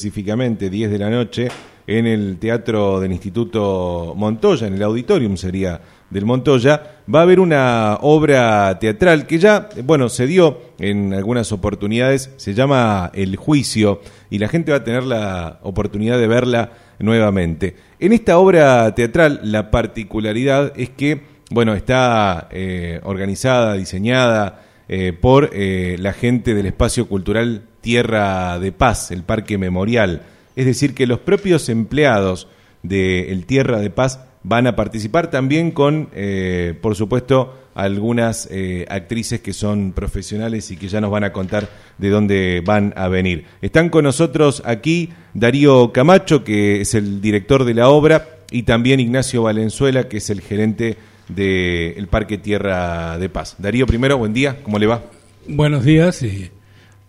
específicamente 10 de la noche en el Teatro del Instituto Montoya, en el auditorium sería del Montoya, va a haber una obra teatral que ya, bueno, se dio en algunas oportunidades, se llama El Juicio, y la gente va a tener la oportunidad de verla nuevamente. En esta obra teatral, la particularidad es que, bueno, está eh, organizada, diseñada eh, por eh, la gente del espacio cultural Tierra de Paz, el Parque Memorial. Es decir, que los propios empleados del Tierra de Paz van a participar también con, eh, por supuesto, algunas eh, actrices que son profesionales y que ya nos van a contar de dónde van a venir. Están con nosotros aquí Darío Camacho, que es el director de la obra, y también Ignacio Valenzuela, que es el gerente del Parque Tierra de Paz. Darío, primero, buen día, ¿cómo le va? Buenos días y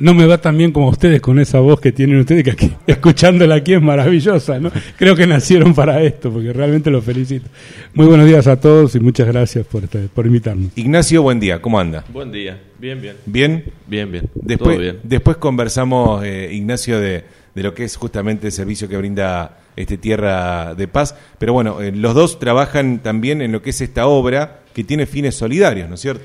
no me va tan bien como ustedes con esa voz que tienen ustedes, que aquí, escuchándola aquí es maravillosa, ¿no? Creo que nacieron para esto, porque realmente los felicito. Muy buenos días a todos y muchas gracias por, por invitarnos. Ignacio, buen día, ¿cómo anda? Buen día, bien, bien. ¿Bien? Bien, bien. Después, Todo bien. después conversamos, eh, Ignacio, de, de lo que es justamente el servicio que brinda este Tierra de Paz. Pero bueno, eh, los dos trabajan también en lo que es esta obra que tiene fines solidarios, ¿no es cierto?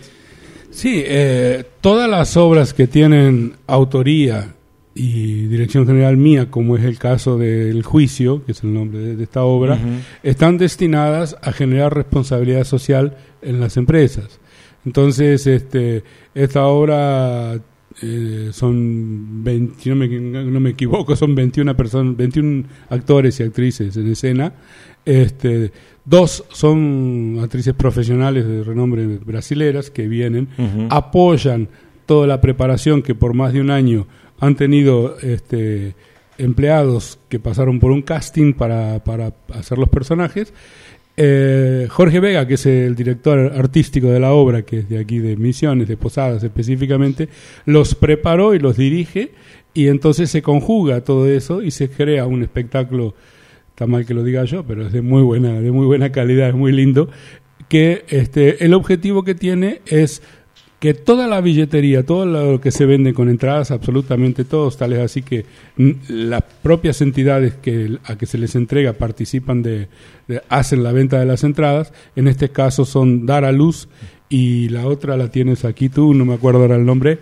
Sí, eh, todas las obras que tienen autoría y dirección general mía, como es el caso del juicio, que es el nombre de, de esta obra, están destinadas a generar responsabilidad social en las empresas. Entonces, este, esta obra eh, son 20, si no me, no me equivoco, son 21 personas, 21 actores y actrices en escena. Este, dos son actrices profesionales de renombre brasileras que vienen, apoyan toda la preparación que por más de un año han tenido este, empleados que pasaron por un casting para, para hacer los personajes. Eh, Jorge Vega, que es el director artístico de la obra, que es de aquí de Misiones, de Posadas específicamente, los preparó y los dirige y entonces se conjuga todo eso y se crea un espectáculo, está mal que lo diga yo, pero es de muy buena, de muy buena calidad, es muy lindo, que este, el objetivo que tiene es que toda la billetería, todo lo que se vende con entradas, absolutamente todos, tales así que mm, las propias entidades que a que se les entrega participan de, de- hacen la venta de las entradas, en este caso son Dar a Luz y la otra la tienes aquí tú, no me acuerdo ahora el nombre,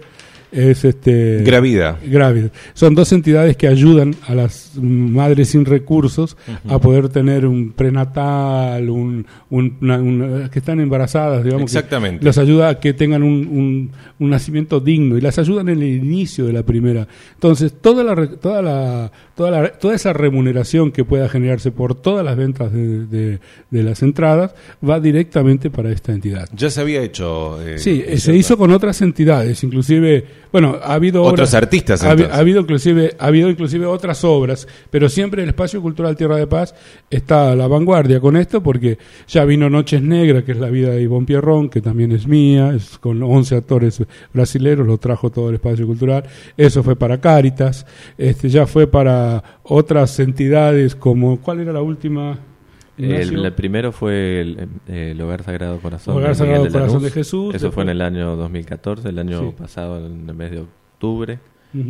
es este Gravida. Grávidas. Son dos entidades que ayudan a las madres sin recursos a poder tener un prenatal, un, un- una- una- que están embarazadas, digamos. que Exactamente. Las ayuda a que tengan un, un- nacimiento digno y las ayudan en el inicio de la primera. Entonces, toda la, toda la, toda la, toda esa remuneración que pueda generarse por todas las ventas de, de- de las entradas va directamente para esta entidad. Ya se había hecho. eh, Sí, eh, ¿es se hizo con otras entidades, inclusive, bueno, ha habido Otros obras- artistas, ha, ha habido inclusive, ha habido inclusive otras obras, pero siempre el espacio cultural Tierra de Paz está a la vanguardia con esto, porque ya vino Noches Negras, que es la vida de Ivonne Pierrón, que también es mía, es con 11 actores brasileros, lo trajo todo el espacio cultural. Eso fue para Cáritas, este, ya fue para otras entidades como, ¿cuál era la última? El, el primero fue el, eh, el Hogar Sagrado Corazón, Hogar de Sagrado de Corazón de Jesús, Eso fue en el año 2014, el año Sí. pasado, en el mes de octubre,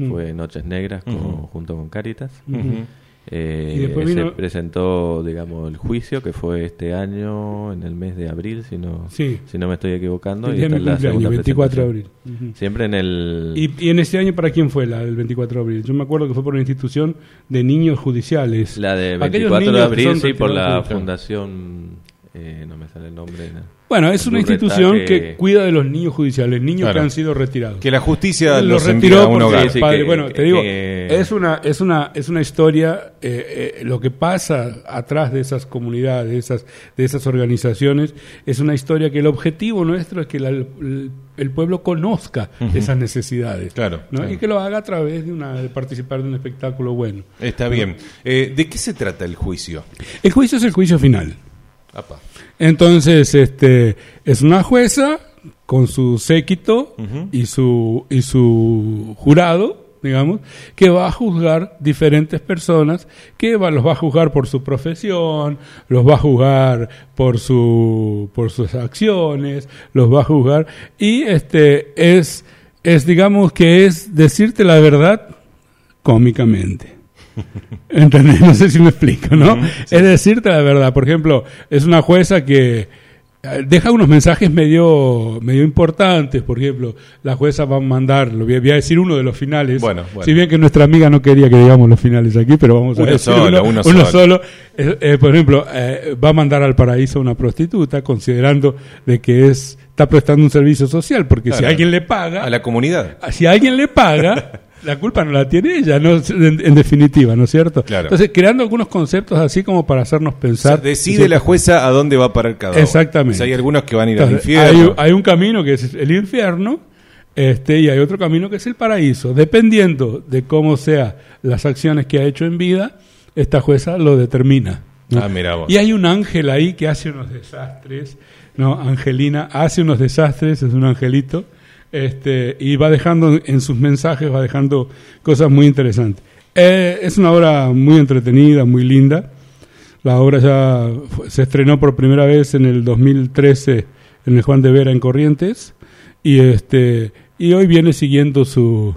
fue Noches Negras con- junto con Caritas. Ujú. Eh, se vino- presentó, digamos, el juicio que fue este año en el mes de abril, si no, Sí. si no me estoy equivocando. El y día de esta mi es la cumpleaños, segunda 24 de abril. Siempre en el... ¿Y, y en este año para quién fue la del 24 de abril? Yo me acuerdo que fue por una institución de niños judiciales. La de Aquellos 24 de abril, sí, por la fundación... eh, no me sale el nombre. no. Bueno, es una institución que... que- cuida de los niños judiciales, niños Claro. que han sido retirados. Que la justicia los los envía retiró a un porque hogar. el Sí, sí, padre- que- bueno, te que- digo, que- es una es una es una historia eh, eh, lo que pasa atrás de esas comunidades, de esas de esas organizaciones, es una historia que el objetivo nuestro es que la- el, el pueblo conozca esas necesidades, Claro, ¿no? claro. y que lo haga a través de una de participar de un espectáculo bueno. Está bien. Eh, ¿De qué se trata el juicio? El juicio es el juicio final. Apa. Entonces, este, es una jueza con su séquito y su y su jurado, digamos, que va a juzgar diferentes personas, que va, los va a juzgar por su profesión, los va a juzgar por su por sus acciones, los va a juzgar y este es es digamos que es decirte la verdad cómicamente. ¿Entendés? No sé si me explico, ¿no? Es decirte la verdad. Por ejemplo, es una jueza que eh, deja unos mensajes medio, medio importantes. Por ejemplo, la jueza va a mandar, lo voy a, voy a decir uno de los finales. Bueno, bueno. Si bien que nuestra amiga no quería que digamos los finales aquí, pero vamos a Uno solo, uno solo. solo. Eh, eh, por ejemplo, eh, va a mandar al paraíso a una prostituta considerando de que es está prestando un servicio social, porque si alguien le paga, A la comunidad. si alguien le paga, la culpa no la tiene ella, no en, en definitiva, ¿no es cierto? Claro. Entonces, creando algunos conceptos así como para hacernos O sea, pensar. decide la jueza a dónde va a parar cada uno. Exactamente. O sea, hay algunos que van a ir al infierno. Hay, hay un camino que es el infierno este, y hay otro camino que es el paraíso. Dependiendo de cómo sean las acciones que ha hecho en vida, esta jueza lo determina. ¿no? Ah, mira vos. Y hay un ángel ahí que hace unos desastres, ¿no? Angelina hace unos desastres, es un angelito, este, y va dejando en sus mensajes, va dejando cosas muy interesantes. Eh, es una obra muy entretenida, muy linda. La obra ya se estrenó por primera vez en el 2013 en el Juan de Vera en Corrientes y este y hoy viene siguiendo su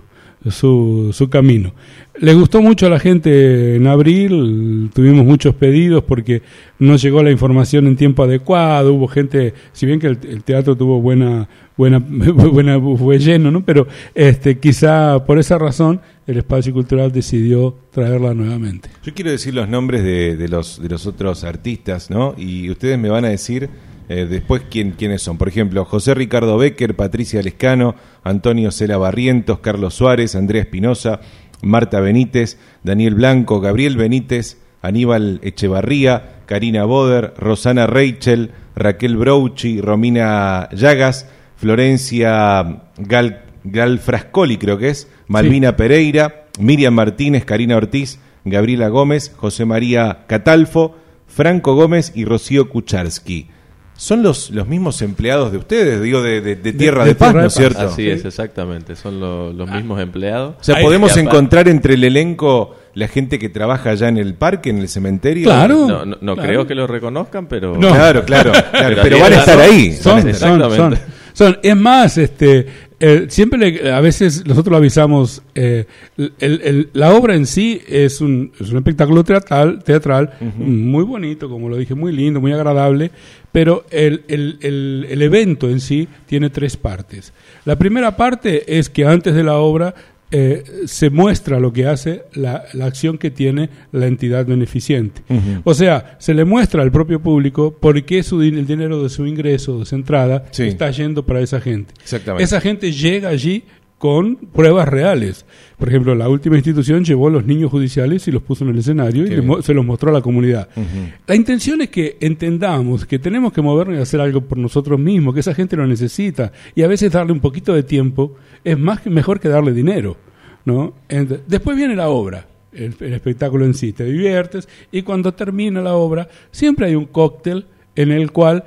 su, su camino. Le gustó mucho a la gente en abril, tuvimos muchos pedidos porque no llegó la información en tiempo adecuado, hubo gente, si bien que el, teatro tuvo buena buena buena fue lleno, ¿no? Pero este quizá por esa razón el espacio cultural decidió traerla nuevamente. Yo quiero decir los nombres de, de los, de los otros artistas, ¿no? Y ustedes me van a decir eh, después quién, quiénes son. Por ejemplo, José Ricardo Becker, Patricia Lescano, Antonio Cela Barrientos, Carlos Suárez, Andrea Espinosa, Marta Benítez, Daniel Blanco, Gabriel Benítez, Aníbal Echevarría, Karina Boder, Rosana Rachel, Raquel Brouchi, Romina Llagas, Florencia Gal, Gal Frascoli, creo que es, Malvina Pereira, Miriam Martínez, Karina Ortiz, Gabriela Gómez, José María Catalfo, Franco Gómez y Rocío Kucharski. Son los, los mismos empleados de ustedes, digo, de, de- de Tierra de, de Paz, Tierra ¿no es cierto? Así Sí. es, exactamente. Son lo- los mismos empleados. O sea, Ahí- podemos encontrar entre el elenco la gente que trabaja allá en el parque, en el cementerio. Claro. No, no, no Claro. creo que lo reconozcan, pero... No. Claro, claro, claro, Pero van a estar ahí. Son, estar son, son, Exactamente. Son. Es más, este, eh, siempre le- a veces nosotros lo avisamos, eh, el- el- la obra en sí es un, es un espectáculo teatral, teatral muy bonito, como lo dije, muy lindo, muy agradable, pero el, el- el- el evento en sí tiene tres partes. La primera parte es que antes de la obra eh, se muestra lo que hace la, la acción que tiene la entidad beneficiente. O sea, se le muestra al propio público por qué su, el dinero de su ingreso, de su entrada, Sí. está yendo para esa gente. Exactamente. Esa gente llega allí con pruebas reales. Por ejemplo, la última institución llevó a los niños judiciales y los puso en el escenario y Qué bien. se los mostró a la comunidad. La intención es que entendamos que tenemos que movernos y hacer algo por nosotros mismos, que esa gente lo necesita. Y a veces darle un poquito de tiempo es más que mejor que darle dinero. ¿no? Después viene la obra, el, el espectáculo en sí, te diviertes y cuando termina la obra siempre hay un cóctel en el cual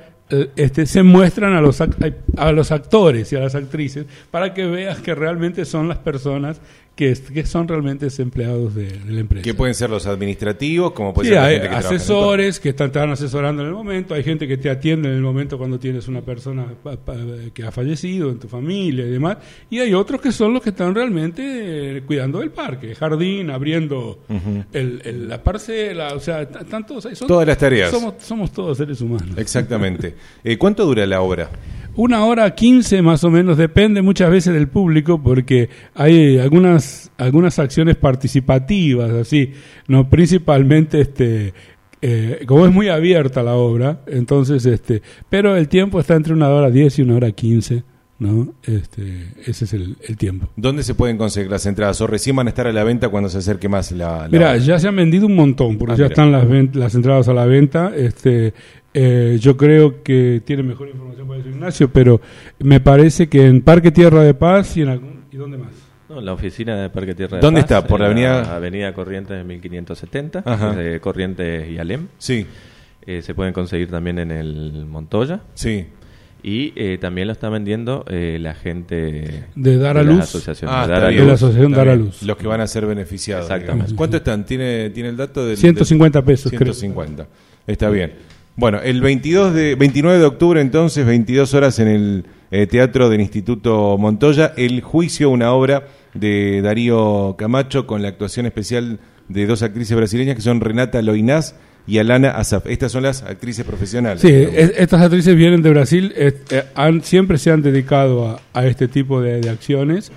este, se muestran a los, a los actores y a las actrices para que veas que realmente son las personas que, es- que son realmente empleados de, de la empresa. Que pueden ser los administrativos, como puede Sí, ser la hay gente que trabaja en el asesores que están, van asesorando en el momento, hay gente que te atiende en el momento cuando tienes una persona pa- pa- que ha fallecido en tu familia y demás, y hay otros que son los que están realmente eh, cuidando del parque, el jardín, abriendo el- el- la parcela, o sea, están todos ahí. Son- Todas las tareas. Somos, somos todos seres humanos. Exactamente. Eh, ¿Cuánto dura la obra? Una hora quince más o menos, depende muchas veces del público porque hay algunas, algunas acciones participativas, así, no principalmente este eh, como es muy abierta la obra, entonces este, pero el tiempo está entre una hora diez y una hora quince, ¿no? Este, ese es el, el tiempo. ¿Dónde se pueden conseguir las entradas? ¿O recién van a estar a la venta cuando se acerque más la, la Mira, ya se han vendido un montón, porque Ah, ya mira. están las, las entradas a la venta. Este, eh, yo creo que tiene mejor información Ignacio, pero me parece que en Parque Tierra de Paz y en algún, ¿y dónde más? No, la oficina de Parque Tierra de ¿Dónde Paz, está? ¿Por la avenida? Avenida Corrientes de 1570, Ajá. de Corrientes y Alem. Sí, Eh, se pueden conseguir también en el Montoya. sí. Y eh, también lo está vendiendo eh, la gente De Dar a las Luz. Ah, de Dar a. De la asociación Dar a. Luz. Los que van a ser beneficiados. Exactamente. digamos. ¿Cuánto están? ¿Tiene, ¿Tiene el dato del 150 pesos, creo. 150. Está bien. Bueno, el 22 de, 29 de octubre, entonces, 22 horas en el eh, Teatro del Instituto Montoya, El Juicio, una obra de Darío Camacho con la actuación especial de dos actrices brasileñas que son Renata Loinás y Alana Asaf. Estas son las actrices profesionales. Sí, es- estas actrices vienen de Brasil, es- eh, han, siempre se han dedicado a, a este tipo de, de acciones.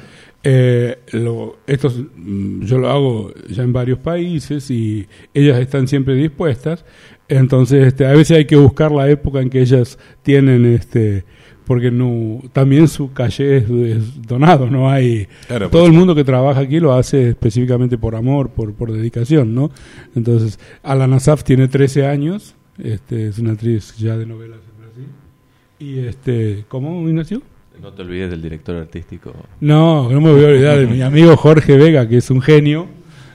Eh, lo, estos, mm, yo lo hago ya en varios países y ellas están siempre dispuestas. Entonces, este, a veces hay que buscar la época en que ellas tienen, este, porque no, también su calle es, es donado, no hay. Claro, todo el mundo que trabaja aquí lo hace específicamente por amor, por, por dedicación, ¿no? Entonces, Alana Saf tiene 13 años, este, es una actriz ya de novelas en Brasil. Y este, ¿cómo Ignacio? No te olvides del director artístico. No, no me voy a olvidar de mi amigo Jorge Vega, que es un genio,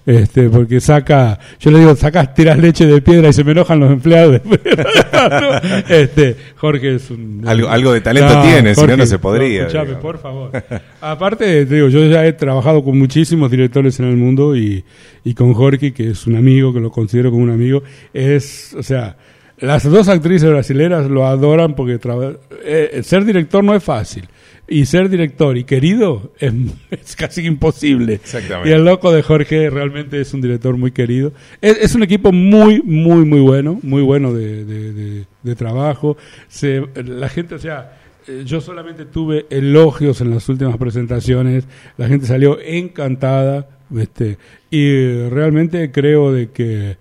este, porque saca, yo le digo, sacas, tiras leche de piedra y se me enojan los empleados. este, Jorge es un... Algo- algo de talento tiene, si no, no se podría, escuchame, digamos. por favor. Aparte, te digo, yo ya he trabajado con muchísimos directores en el mundo y, y con Jorge, que es un amigo, que lo considero como un amigo, es, o sea, las dos actrices brasileras lo adoran porque traba- eh, ser director no es fácil. Y ser director y querido es, es casi imposible. Exactamente. Y el loco de Jorge realmente es un director muy querido. Es, es un equipo muy, muy, muy bueno, muy bueno de, de- de- de trabajo. Se, la gente, o sea, eh, yo solamente tuve elogios en las últimas presentaciones. La gente salió encantada. Este, y realmente creo de que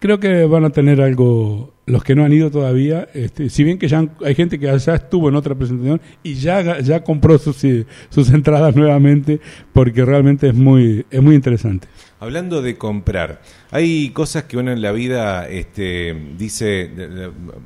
creo que van a tener algo los que no han ido todavía este, si bien que ya han- hay gente que ya estuvo en otra presentación y ya ya compró sus eh, sus entradas nuevamente porque realmente es muy es muy interesante Hablando de comprar, hay cosas que uno en la vida este, dice,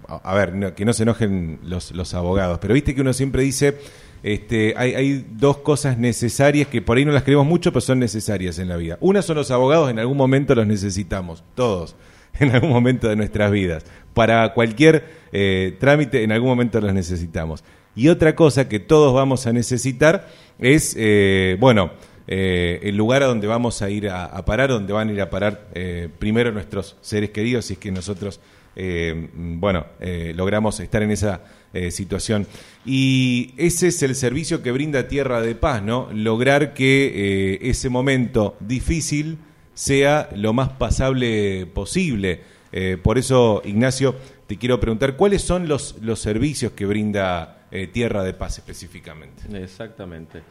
a ver, que no se enojen los, los abogados, pero viste que uno siempre dice, este, hay, hay dos cosas necesarias que por ahí no las queremos mucho, pero son necesarias en la vida. Una son los abogados, en algún momento los necesitamos, todos, en algún momento de nuestras vidas. Para cualquier eh, trámite, en algún momento los necesitamos. Y otra cosa que todos vamos a necesitar es, eh, bueno, eh, el lugar a donde vamos a ir a, a parar, donde van a ir a parar primero nuestros seres queridos, si es que nosotros, bueno, logramos estar en esa situación. Y ese es el servicio que brinda Tierra de Paz, ¿no? Lograr que ese momento difícil sea lo más pasable posible. Eh, por eso, Ignacio, te quiero preguntar, ¿cuáles son los, los servicios que brinda eh, Tierra de Paz específicamente? Exactamente.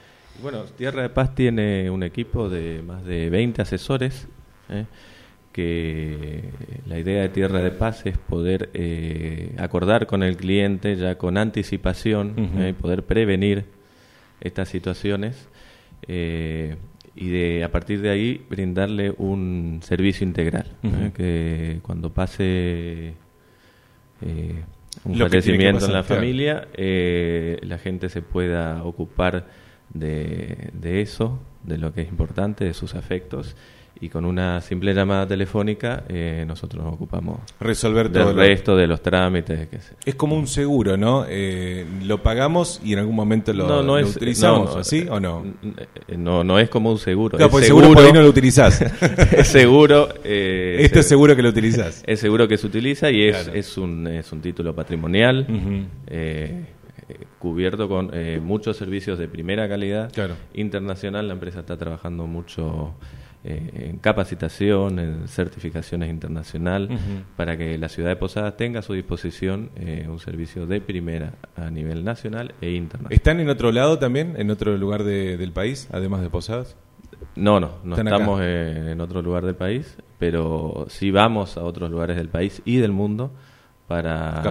Bueno, Tierra de Paz tiene un equipo de más de 20 asesores, ¿eh? que la idea de Tierra de Paz es poder acordar con el cliente ya con anticipación. ¿eh? y poder prevenir estas situaciones y de a partir de ahí brindarle un servicio integral ¿eh? Que cuando pase eh, un Lo fallecimiento en la claro. familia eh, la gente se pueda ocupar de, de eso, de lo que es importante, de sus afectos, y con una simple llamada telefónica eh, nosotros nos ocupamos Resolver todo. lo- resto de los trámites. Que se- Es como un seguro, ¿no? Eh, lo pagamos y en algún momento lo, lo utilizamos, no, no, ¿así eh, o no? No, no es como un seguro. Porque seguro, seguro por ahí no lo utilizás. es seguro. eh, Esto es se- seguro que lo utilizás. Es seguro que se utiliza y es, Claro. es, un, es un título patrimonial eh, eh, cubierto con eh, muchos servicios de primera calidad. Claro. Internacional, la empresa está trabajando mucho eh, en capacitación, en certificaciones internacional, para que la ciudad de Posadas tenga a su disposición eh, un servicio de primera a nivel nacional e internacional. ¿Están en otro lado también? ¿En otro lugar de- del país, además de Posadas? No, no, no estamos eh, en otro lugar del país, pero sí vamos a otros lugares del país y del mundo para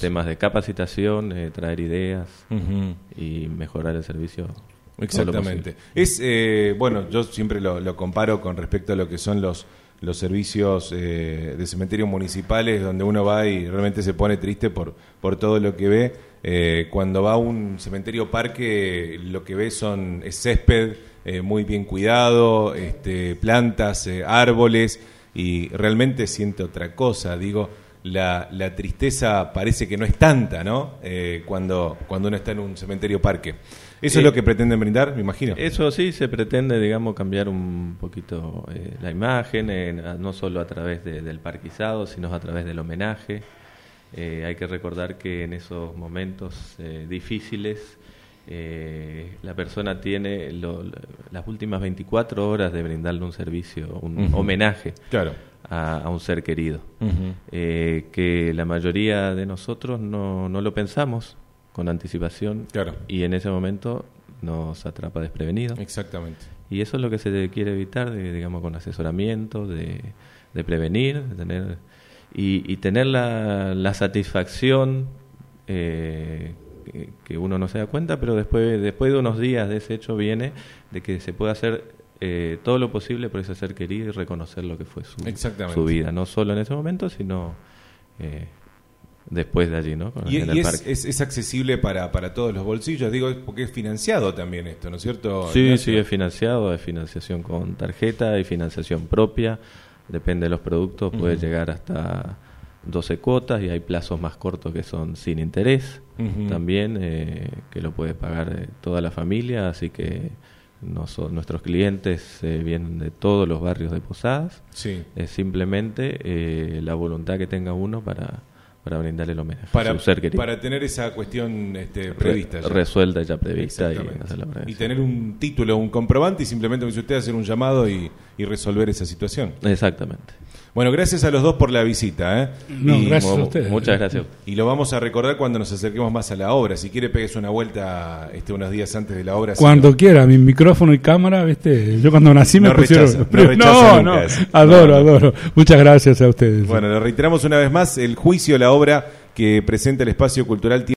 temas de capacitación, eh, traer ideas y mejorar el servicio. Exactamente. Es, eh, bueno, yo siempre lo, lo comparo con respecto a lo que son los, los servicios eh, de cementerios municipales, donde uno va y realmente se pone triste por, por todo lo que ve. Eh, cuando va a un cementerio parque, lo que ve son es césped eh, muy bien cuidado, este, plantas, eh, árboles, y realmente siente otra cosa. Digo, la, la tristeza parece que no es tanta, ¿no? Eh, cuando, cuando uno está en un cementerio parque. Eso es Eh, lo que pretenden brindar, me imagino. Eso sí, se pretende, digamos, cambiar un poquito eh, la imagen, eh, no solo a través de- del parquizado, sino a través del homenaje. Eh, hay que recordar que en esos momentos eh, difíciles eh, la persona tiene lo- las últimas 24 horas de brindarle un servicio, un homenaje Claro. A, a un ser querido. Eh, que la mayoría de nosotros no, no lo pensamos con anticipación Claro. y en ese momento nos atrapa desprevenido. Exactamente. Y eso es lo que se quiere evitar, de, digamos, con asesoramiento, de, de prevenir, de tener y, y tener la, la satisfacción eh, que- que uno no se da cuenta, pero después, después de unos días de ese hecho viene de que se puede hacer eh, todo lo posible por ese ser querido y reconocer lo que fue su, su vida, no solo en ese momento, sino eh, después de allí, ¿no? Y, En el y es, parque. es- es accesible para, para todos los bolsillos, digo, es porque es financiado también esto, ¿no es cierto? Sí, Ignacio? sí, es financiado, es financiación con tarjeta, hay financiación propia, depende de los productos, puede llegar hasta 12 cuotas y hay plazos más cortos que son sin interés también, eh, que lo puede pagar eh, toda la familia, así que noso- nuestros clientes eh, vienen de todos los barrios de Posadas, Sí. es simplemente eh, la voluntad que tenga uno para, para brindarle el homenaje Para, a su ser querido. para tener esa cuestión este, Re- prevista. ya. resuelta ya prevista y, tener un título, un comprobante y simplemente, como dice usted, hacer un llamado y, y resolver esa situación. Exactamente. Bueno, gracias a los dos por la visita. ¿eh? No, y, gracias a ustedes. Muchas gracias. y lo vamos a recordar cuando nos acerquemos más a la obra. Si quiere, pegues una vuelta este, unos días antes de la obra. Cuando quiera, mi micrófono y cámara, ¿viste? Yo cuando nací me No pusieron. rechaza, no rechaza no, nunca no, eso. adoro, No, no. adoro. Muchas gracias a ustedes. no- Bueno, lo reiteramos una vez más, el juicio, la obra que presenta el Espacio Cultural